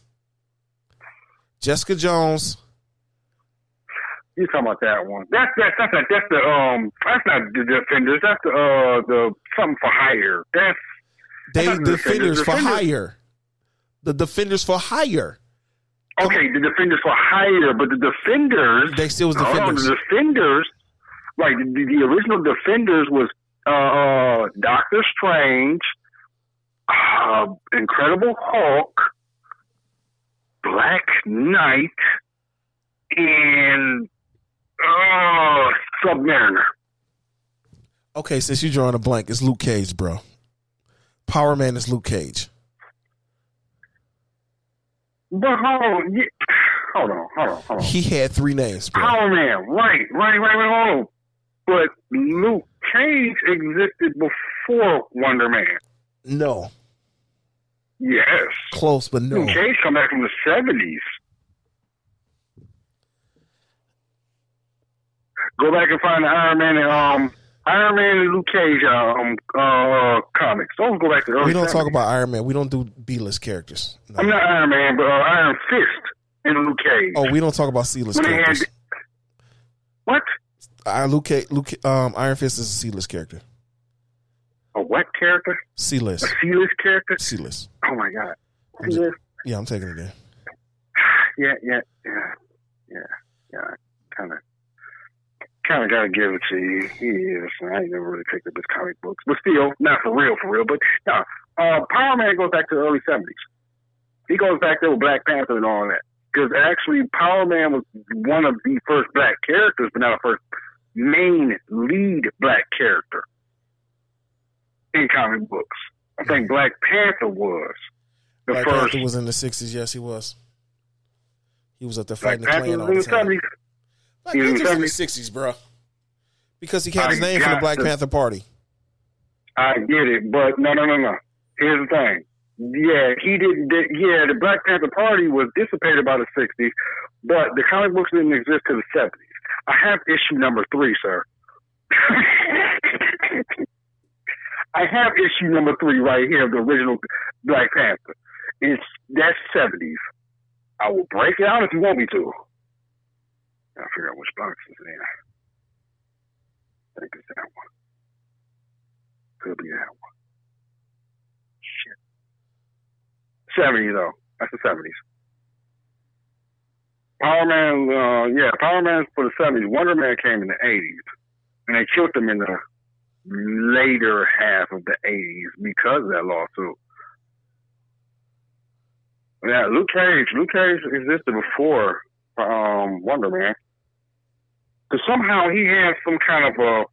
Jessica Jones. You talking about that one? That's that's that's not, that's the um that's not the defenders. That's the uh the something for hire. That's They the defenders Defenders- for Defenders- hire. The defenders for hire. okay. The defenders for hire, but the defenders They still was defenders. the defenders, like the, the original defenders was uh, uh Doctor Strange, uh, Incredible Hulk, Black Knight, and uh Submariner. Okay, since you're drawing a blank, it's Luke Cage, bro. Power Man is Luke Cage. But hold on, yeah, hold on, hold on, hold on. He had three names, bro. Power Man, right, right, right, right, hold on. But Luke Cage existed before Wonder Man. No. Yes. Close, but no. Luke Cage come back from the seventies. Go back and find the Iron Man and um Iron Man and Luke Cage um uh comics. Don't go back to early We don't talk about Iron Man. We don't do B list characters. No. I'm not Iron Man, but uh, Iron Fist and Luke Cage. Oh, we don't talk about C list had- characters. What? Uh, Luke, Luke, um, Iron Fist is a C list character. A what character? C list. A C-list character? C list. Oh my god. I'm just- Yeah, Yeah, I'm taking it there. [SIGHS] yeah, yeah, yeah, yeah. yeah. Kind of, kind of gotta give it to you. He is. I ain't never really picked up his comic books, but still, not for real, for real. But no, uh, Power Man goes back to the early seventies. He goes back there with Black Panther and all that. Because actually, Power Man was one of the first black characters, but not the first main lead black character in comic books. I think Black Panther was the Black first. Panther was in the 60s. Yes, he was. He was up there Black fighting the Panther Klan all the time. Black He was in Panther the the 60s, bro. Because he had his name from the Black the- Panther Party. I get it, but no, no, no, no. Here's the thing. Yeah, he didn't. di- Yeah, the Black Panther Party was dissipated by the '60s, but the comic books didn't exist till the '70s. I have issue number three, sir. [LAUGHS] I have issue number three right here of the original Black Panther. It's that's '70s. I will break it out if you want me to. I'll figure out which box is in. I think it's that one. Could be that one. Shit. 70 though. That's the 70s. Power Man, uh, yeah, Power Man for the 70s. Wonder Man came in the 80s. And they killed him in the later half of the 80s because of that lawsuit. Yeah, Luke Cage. Luke Cage existed before um, Wonder Man. Because somehow he had some kind of a.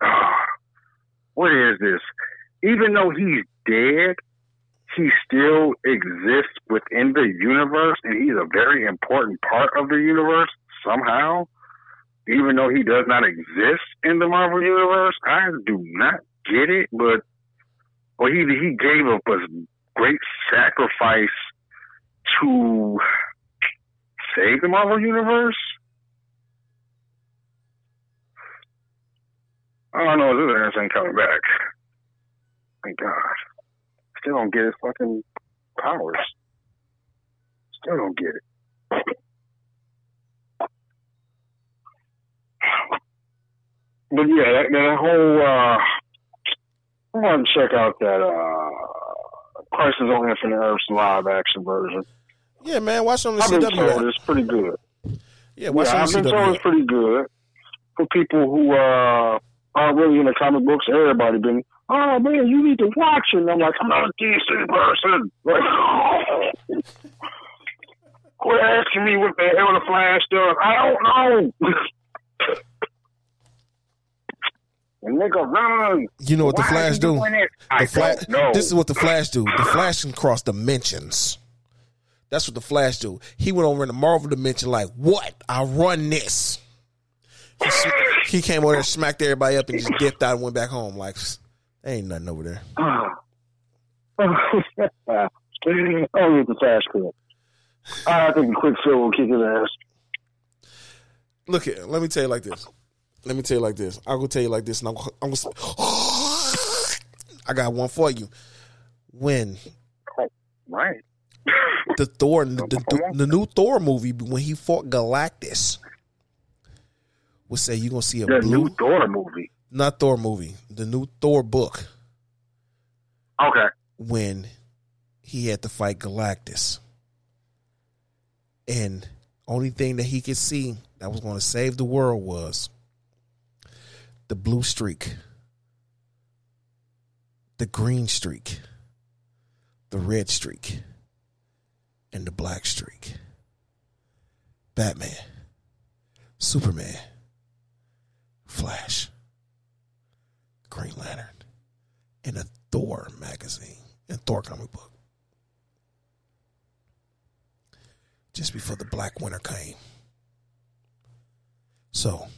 Uh, what is this? Even though he's dead, he still exists within the universe, and he's a very important part of the universe somehow. Even though he does not exist in the Marvel universe, I do not get it. But well, he he gave up a great sacrifice to save the Marvel universe. I don't know. This ass ain't coming back. Thank God. Still don't get his fucking powers. Still don't get it. But yeah, that, that whole. uh I want to check out that uh Crisis on Infinite Earths live action version. Yeah, man. Watch on the I've been CW. told it's pretty good. Yeah, watch yeah, I've it been on told CW. it's pretty good for people who uh, Oh, aren't really into comic books. Everybody been, oh man, you need to watch it. And I'm like, I'm not a DC person. Like, [LAUGHS] quit asking me what the hell the Flash does. I don't know. [LAUGHS] and nigga, run. You know what the Flash do? The Flash. This is what the Flash do. The Flash can cross dimensions. That's what the Flash do. He went over in the Marvel dimension like, what? I run this. He, he came over there, smacked everybody up, and just dipped out and went back home. Like, "Psst, Ain't nothing over there. Ah. [LAUGHS] oh, with the fast clip. Ah, I think Quicksilver will kick his ass. Look here, let me tell you like this. Let me tell you like this. I'm gonna tell you like this, and I'm, I'm gonna. [GASPS] I got one for you. When Right. the Thor, [LAUGHS] the, the, the new Thor movie, when he fought Galactus, would say you're gonna see a The blue, new Thor movie. not Thor movie, the new Thor book. Okay. when he had to fight Galactus. And only thing that he could see that was going to save the world was the blue streak, the green streak, the red streak, and the black streak. Batman, Superman, Flash, Green Lantern, and a Thor magazine and Thor comic book. Just before the Black Winter came. So,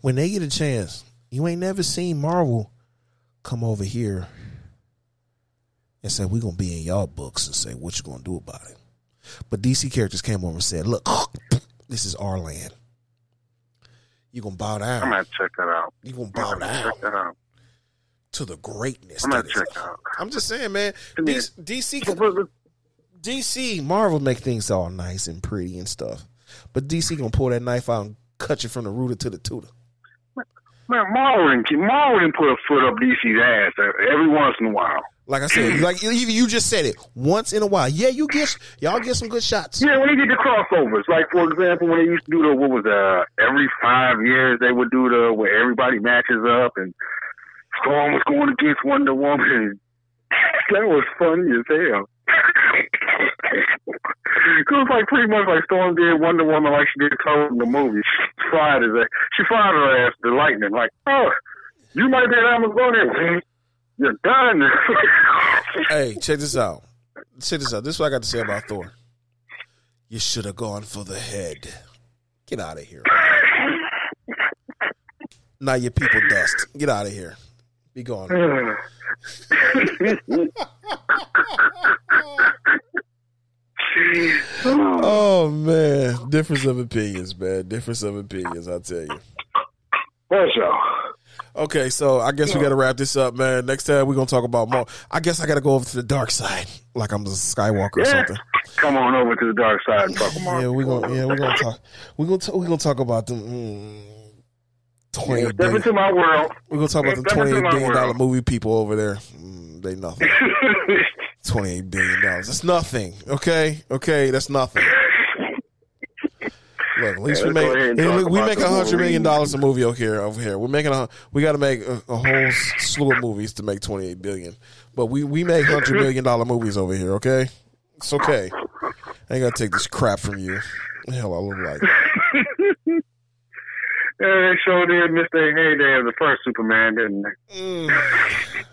when they get a chance, you ain't never seen Marvel come over here and say, We're going to be in y'all books and say, What you going to do about it? But DC characters came over and said, Look, [LAUGHS] this is our land. You going to bow down. I'm gonna check that out. you going to bow gonna down check that out. to the greatness. I'm gonna check out. I'm just saying, man. DC, DC, DC, Marvel make things all nice and pretty and stuff, but DC gonna pull that knife out and cut you from the rooter to the tutor. Man, Marvel, Marvel put a foot up DC's ass every once in a while. Like I said, like you, you just said it once in a while. Yeah, you get y'all get some good shots. Yeah, when they did the crossovers, like for example, when they used to do the what was uh every five years they would do the where everybody matches up and Storm was going against Wonder Woman. [LAUGHS] that was funny as hell. [LAUGHS] was like pretty much like Storm did Wonder Woman like she did Thor in the movie. She fried his ass. She fried her ass the lightning. Like, oh, you might be an Amazonian. You're done. [LAUGHS] Hey, check this out. Check this out. This is what I got to say about Thor. You should have gone for the head. Get out of here. Now your people dust. Get out of here. Be gone. [LAUGHS] [LAUGHS] [LAUGHS] Oh man, difference of opinions, man. Difference of opinions. I tell you. What's y'all? Okay, so I guess we got to wrap this up, man. Next time we're gonna talk about more. I guess I got to go over to the dark side, like I'm the Skywalker or something. Come on over to the dark side and talk about Yeah, we're gonna yeah we're gonna talk we're gonna talk, we're gonna talk about the. mm, twenty Step into my world. We're gonna talk about the twenty into eight my billion dollar movie people over there. Mm, they nothing. [LAUGHS] Twenty eight billion dollars. That's nothing. Okay, okay, that's nothing. Look, at least Yeah, we make look, we make a hundred million dollars a movie over here. Over here, we're making a we got to make a, a whole slew of movies to make twenty eight billion. But we we make hundred million dollar movies over here. Okay, it's okay. I ain't gonna take this crap from you. Hell, I look like. [LAUGHS] Yeah, they sure did miss their heyday of the first Superman, didn't they? Mm.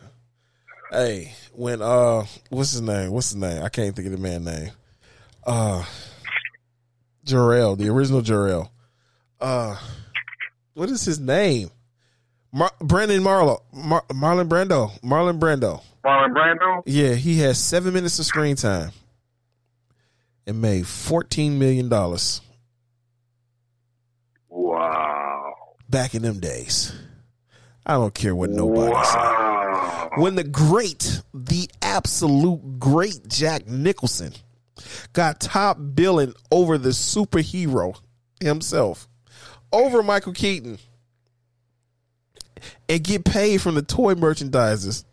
Hey, when uh, what's his name? What's his name? I can't think of the man name. Uh, Jor-El, the original Jor-El. Uh, what is his name? Mar- Brandon Marlowe, Mar- Marlon Brando, Marlon Brando. Marlon Brando? Yeah, he has seven minutes of screen time and made fourteen million dollars Wow. back in them days. I don't care what nobody says. When the great, the absolute great Jack Nicholson got top billing over the superhero himself, over Michael Keaton, and get paid from the toy merchandisers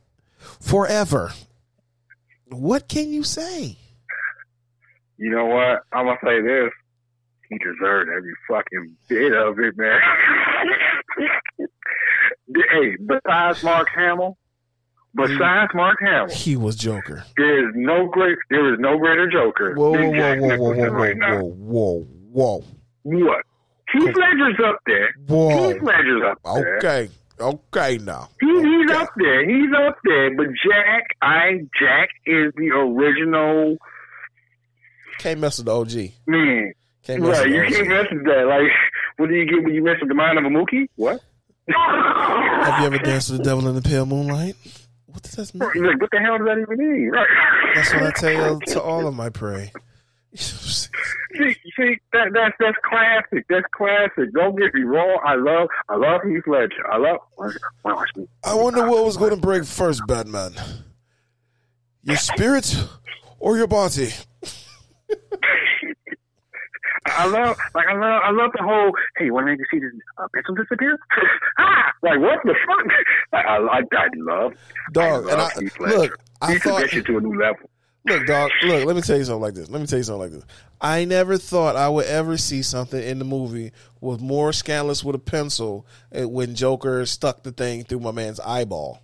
forever. What can you say? You know what? I'm gonna say this. He deserved every fucking bit of it, man. [LAUGHS] hey, besides Mark Hamill, besides Mark Hamill, He was Joker. there is no great, there is no greater Joker Whoa, whoa, whoa, whoa, whoa, whoa, right now. whoa, whoa, whoa, What? Heath Ledger's up there. whoa, Heath Ledger's up there. Okay, okay, now. He, he's Okay. up there. He's up there. But Jack, I Jack is the original Can't mess with the OG. man. Can't mess Right, with you the can't mess with that. Like, what do you get when you mess with the mind of a Mookie? What? Have you ever danced with the devil in the pale moonlight? What does that mean? Like, what the hell does that even mean? [LAUGHS] That's what I tell [LAUGHS] to all of my prey. [LAUGHS] See, see that that's that's classic. That's classic. Don't get me wrong. I love I love Heath Ledger. I love. I wonder what was going to break first, Batman. Your spirit or your body? I love, like, I love, I love the whole. Hey, you want to see this uh, pencil disappear? [LAUGHS] ah, like what the fuck? [LAUGHS] Like, I, I, I love, Dog, I and I- look, I he thought- shit to a new level. Look, dog. Look, let me tell you something like this. Let me tell you something like this. I never thought I would ever see something in the movie with more scandalous with a pencil uh, when Joker stuck the thing through my man's eyeball.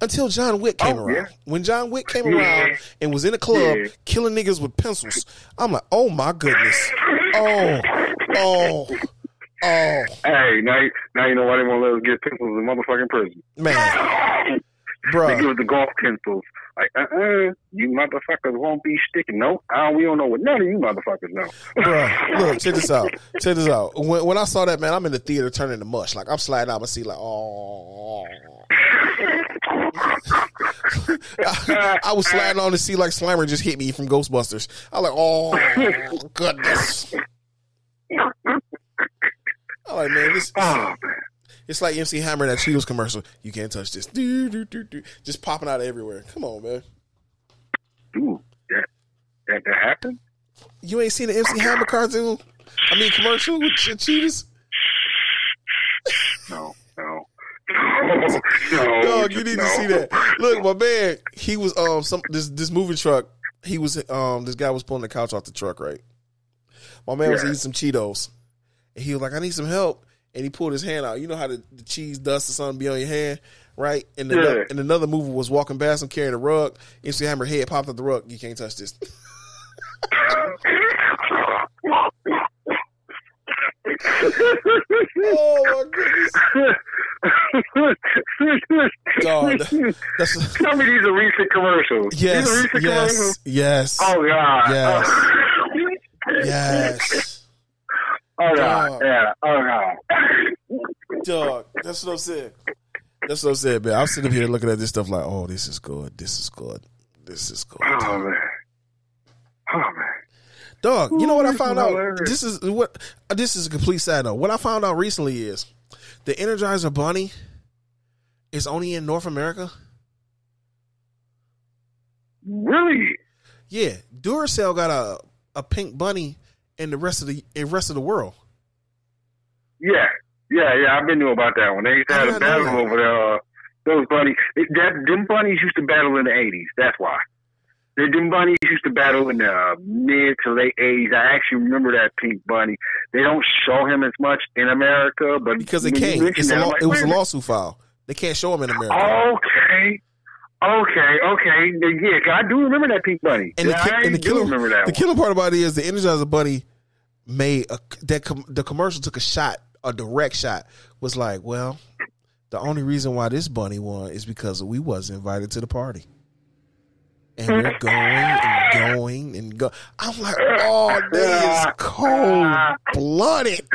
Until John Wick came Oh, around. yeah. When John Wick came Yeah. around and was in a club Yeah. killing niggas with pencils, I'm like, oh my goodness. [LAUGHS] Oh, oh, oh, Hey, now, now you know why they won't let us get pencils in motherfucking prison. man, Bro. They give us the golf pencils. Like, uh, uh you motherfuckers won't be sticking. No, uh, we don't know what none of you motherfuckers know. Bro, [LAUGHS] look, check this out. Check this out. When, when I saw that, man, I'm in the theater turning to mush. Like, I'm sliding out my seat, like, oh. I, I was sliding on the seat like Slimer just hit me from Ghostbusters. I was like, oh, goodness. I'm like, man, this, oh man. it's like MC Hammer in that Cheetos commercial. You can't touch this. Do, do, do, do. Just popping out everywhere. Come on, man. Dude, that that that happened? You ain't seen the MC Hammer cartoon? I mean, commercial with Cheetos? No, no. [LAUGHS] Dog, you need no. to see that. Look, my man, he was um some this this moving truck. He was um this guy was pulling the couch off the truck, right? My man was eating some Cheetos, and he was like, "I need some help." And he pulled his hand out. You know how the, the cheese dust or something be on your hand, right? And Yeah. another, and another mover was walking past him carrying a rug. MC Hammer head popped out the rug. You can't touch this. [LAUGHS] oh my goodness, dog! That's Tell me these are recent commercials. Yes, recent yes, commercials. yes. Oh god. Yes. Oh. [LAUGHS] Yes, Oh god. Dog. Yeah. Oh god. dog. That's what I'm saying. That's what I'm saying, man. I'm sitting here looking at this stuff like, oh, this is good. This is good. This is good. Oh man. Oh man. Dog, you know what I found out? This is what this is a complete side note. What I found out recently is the Energizer Bunny is only in North America. Really? Yeah, Duracell got a a pink bunny in the rest of the in rest of the world. Yeah. Yeah, yeah, I've been knew about that one. They used to have a battle over there. Uh, those bunnies, that them bunnies used to battle in the eighties. That's why. The them bunnies used to battle in the uh, mid to late eighties. I actually remember that pink bunny. They don't show him as much in America, but Because you can't. It's a law, like, it was a lawsuit file. They can't show him in America. Okay. Okay, okay, yeah, I do remember that pink bunny. And the, ki- and the killer, remember that the killer part about it is the Energizer Bunny made a, that com, the commercial took a shot, a direct shot. Was like, well, the only reason why this bunny won is because we was invited to the party, and we're going and going and go. I'm like, oh, that is cold blooded,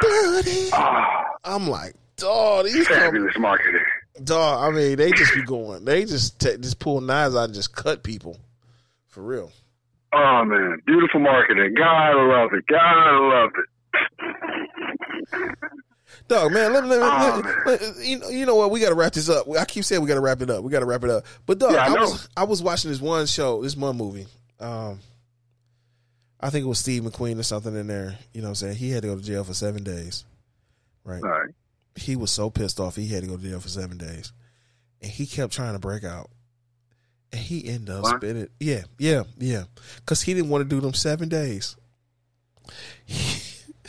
blooded. oh, I'm like, dog, these fabulous marketing. dog. I mean, they just be going. They just ta just pull knives out and just cut people, for real. Oh man, beautiful marketing. God I love it. God I love it. Dog, man, let me, let me, Oh, let let- you, know, you know what? We got to wrap this up. I keep saying we got to wrap it up. We got to wrap it up. But dog, Yeah, I I, was I was watching this one show, this one movie. Um, I think it was Steve McQueen or something in there. You know what I'm saying? He had to go to jail for seven days. Right? All right. He was so pissed off he had to go to jail for seven days, and he kept trying to break out. And he ended up What? spending, yeah, yeah, yeah, because he didn't want to do them seven days.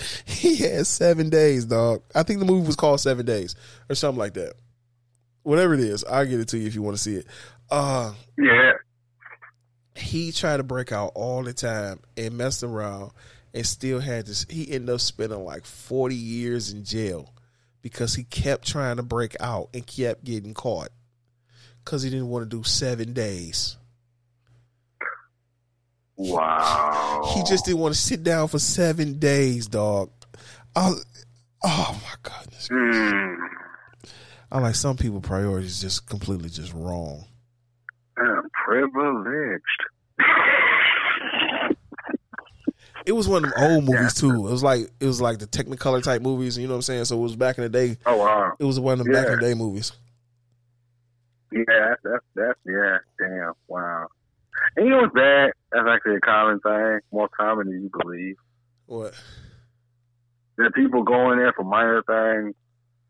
[LAUGHS] He, had seven days, dog. I think the movie was called Seven Days or something like that. Whatever it is, I'll get it to you if you want to see it. Uh, Yeah. he tried to break out all the time and messed around and still had this. He ended up spending like 40 years in jail because he kept trying to break out and kept getting caught because he didn't want to do seven days. Wow. He just didn't want to sit down for seven days, dog. I, Oh my goodness. Mm. I'm like some people priorities just completely just wrong. I'm privileged. It was one of them old movies too. It was like it was like the Technicolor type movies. You know what I'm saying? So it was back in the day. Oh wow. It was one of them back in the day movies. Yeah, that's, that's yeah, damn, wow. And you know what's bad? That's actually a common thing, more common than you believe. What? That people go in there for minor things,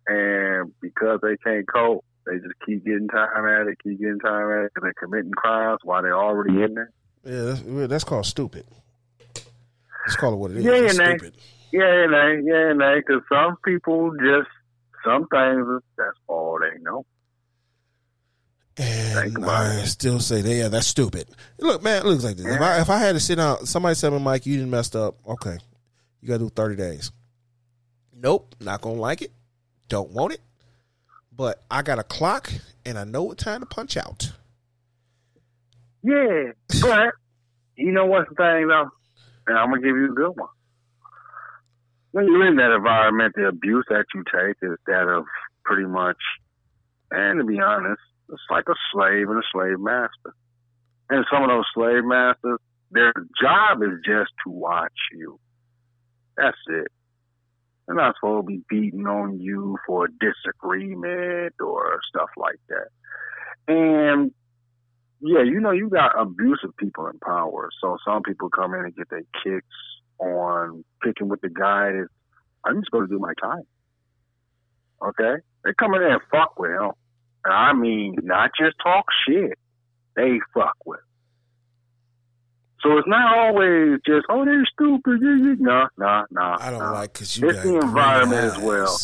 and because they can't cope, they just keep getting time at it, keep getting time at it, and they're committing crimes while they're already in there. Yeah, that's, that's called stupid. Let's call it what it is. Yeah, It's yeah, stupid. Yeah, and they, yeah, and they, because some people just some things that's all they know. And I still say, that, yeah, that's stupid. Look, man, it looks like this. If I if I had to sit down, somebody said, to me, Mike, you didn't messed up. Okay, you got to do thirty days. Nope, not gonna like it. Don't want it. But I got a clock, and I know what time to punch out. Yeah, but you know what's the thing though, and I'm gonna give you a good one. When you're in that environment, the abuse that you take is that of pretty much, and to be honest, it's like a slave and a slave master. And some of those slave masters, their job is just to watch you. That's it. They're not supposed to be beating on you for a disagreement or stuff like that. And yeah, you know, you got abusive people in power. So some people come in and get their kicks on picking with the guy that I'm just going to do my time. Okay, they come in there and fuck with him, I mean not just talk shit. They fuck with. So it's not always just oh they're stupid. yeah, yeah." No, no, no. I don't no. like because you It's the environment as well.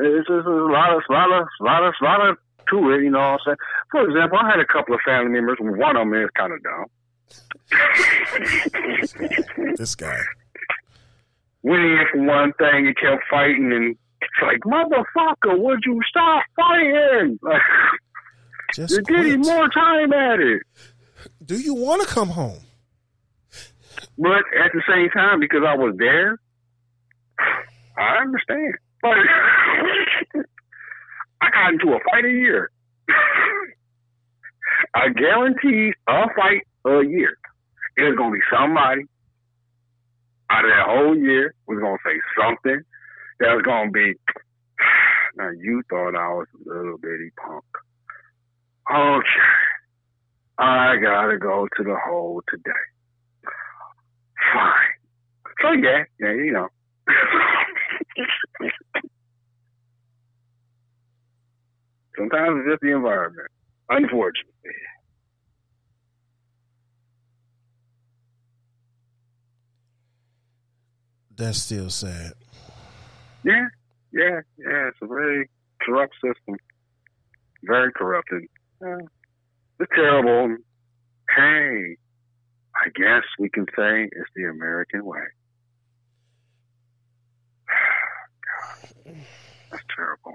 It's just a lot of, lot of, lot of, lot of to it. You know what I'm saying? For example, I had a couple of family members. One of them is kind of dumb. [LAUGHS] This guy. Went in for one thing and kept fighting, and it's like, motherfucker, would you stop fighting? [LAUGHS] Just you're getting more time at it. Do you want to come home? But at the same time, because I was there, I understand. But [LAUGHS] I got into a fight a year. [LAUGHS] I guarantee a fight a year. There's gonna be somebody out of that whole year was gonna say something that was gonna be. [SIGHS] Now you thought I was a little bitty punk. Okay, I gotta go to the hole today. Fine. So yeah, yeah, you know. [LAUGHS] Sometimes it's just the environment. Unfortunately. That's still sad. Yeah, yeah, yeah. It's a very corrupt system. Very corrupted. Uh, it's terrible. Hey, I guess we can say it's the American way. God, [SIGHS] that's terrible.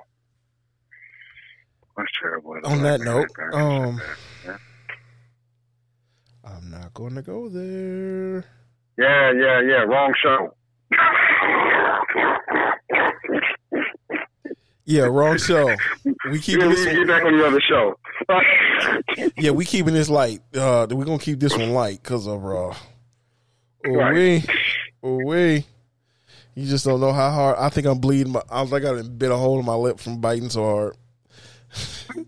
That's terrible. On that note, um, Yeah. I'm not going to go there. Yeah, yeah, yeah. Wrong show. Yeah, wrong show. We keeping Yeah, we this. need to One, get back on the other show. yeah, we keeping this light. Uh, we gonna keep this one light because of uh, oh we, oh we. You just don't know how hard. I think I'm bleeding. My, I was like, I bit a hole in my lip from biting so hard. [LAUGHS]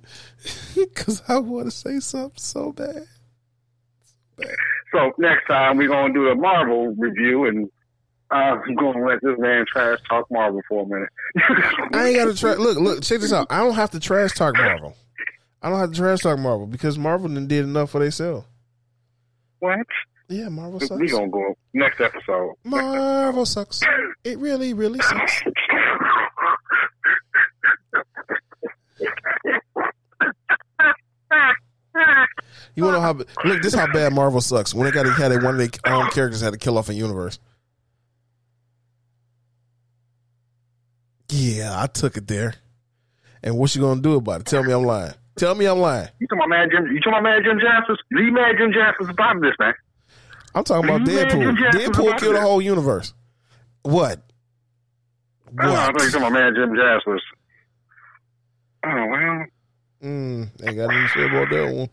Because I want to say something so bad. so next time we're gonna do a Marvel review, and I'm gonna let this man trash talk Marvel for a minute. I ain't got to try. Look, look, check this out. I don't have to trash talk Marvel. I don't have to trash talk Marvel because Marvel done did enough for themselves. what? Yeah, Marvel sucks. We gonna go next episode. Marvel sucks. It really, really sucks. You wanna know how? Look, this is how bad Marvel sucks. When they got to had one of their own characters had to kill off a universe. Yeah, I took it there. And what you gonna do about it? Tell me I'm lying. Tell me I'm lying. You talking about mad Jim? You talking about mad Jim Jaspers? Leave mad Jim Jaspers about this, man. I'm talking about You Deadpool. Deadpool killed the whole universe. What? Oh, I thought you talking about man Jim Jaspers. Oh well, Mm, ain't got nothing to say about that one.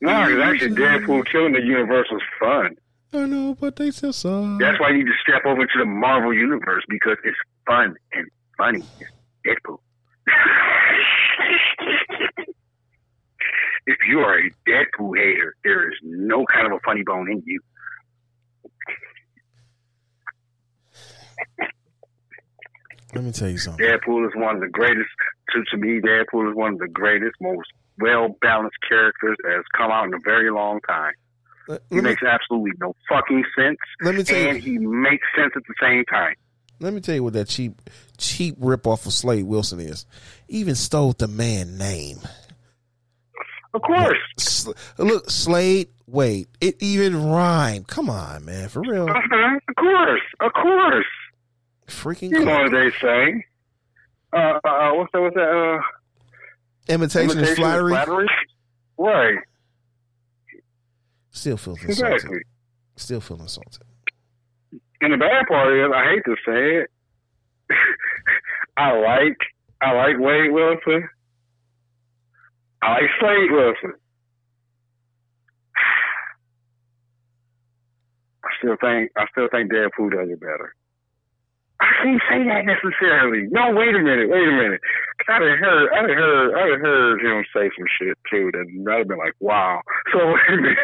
no, because actually Deadpool killing the universe was fun. I know, but they still suck. That's why you need to step over to the Marvel universe because it's fun and funny. It's Deadpool. [LAUGHS] if you are a Deadpool hater, there is no kind of a funny bone in you. Let me tell you something. Deadpool is one of the greatest. To, to me, Deadpool is one of the greatest, most well balanced characters that has come out in a very long time. Let, He let me, makes absolutely no fucking sense, let me tell and you. he makes sense at the same time. Let me tell you what that cheap, cheap rip off of Slade Wilson is. Even stole the man name. Of course. Sl- look, Slade. Wait, it even rhymed. Come on, man, for real. Uh-huh. Of course. Of course. Freaking You know what they say. Uh, uh, what's that? What's that? Uh, imitation, is flattery. flattery? Right. Still feeling insulted. Exactly. Still feeling insulted. And the bad part is, I hate to say it, [LAUGHS] I like I like Wade Wilson. I like Slade Wilson. [SIGHS] I still think I still think Deadpool does it better. I can't say that necessarily. No, wait a minute, wait a minute. 'Cause I done heard, I heard, I heard him say some shit too that I'd have been like, wow. So wait a minute.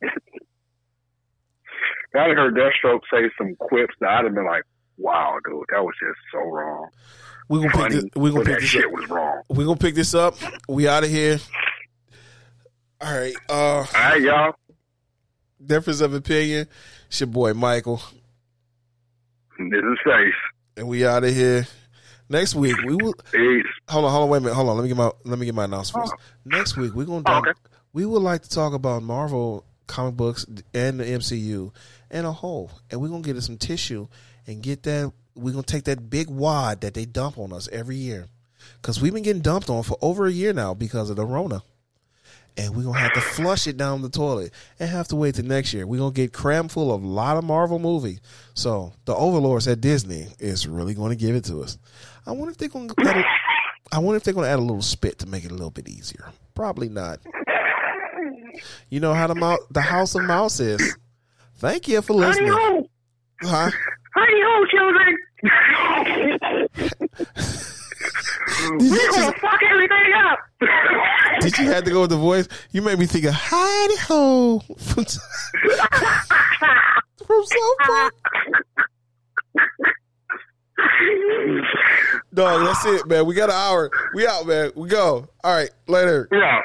[LAUGHS] I heard Deathstroke say some quips that I'd have been like, wow, dude, that was just so wrong. We gonna pick this. We gonna pick that this shit up. was wrong. We gonna pick this up. We out of here. All right. Uh, All right, y'all. difference of opinion. It's your boy Michael, This is Face. and we out of here. Next week we will. Peace. Hold on, hold on, wait a minute. Hold on. Let me get my let me get my announcement. first. Next week we're gonna Oh, okay. we would like to talk about Marvel comic books and the MCU and a whole, and we're gonna get us some tissue and get that. We're gonna take that big wad that they dump on us every year, because we've been getting dumped on for over a year now because of the Rona. And we're gonna have to flush it down the toilet and have to wait till next year. We're gonna get crammed full of a lot of Marvel movie. So the overlords at Disney is really gonna give it to us. I wonder if they're gonna add a, I wonder if they're gonna add a little spit to make it a little bit easier. Probably not. You know how the mouse, the House of Mouse is. Thank you for listening. ho! Huh? Howdy ho, children! We're gonna just, fuck everything up! did you have to go with the voice? You made me think of Hidey Ho from, [LAUGHS] from South Park. Dog, that's it, man. We got an hour. We out, man. We go. All right, later. yeah.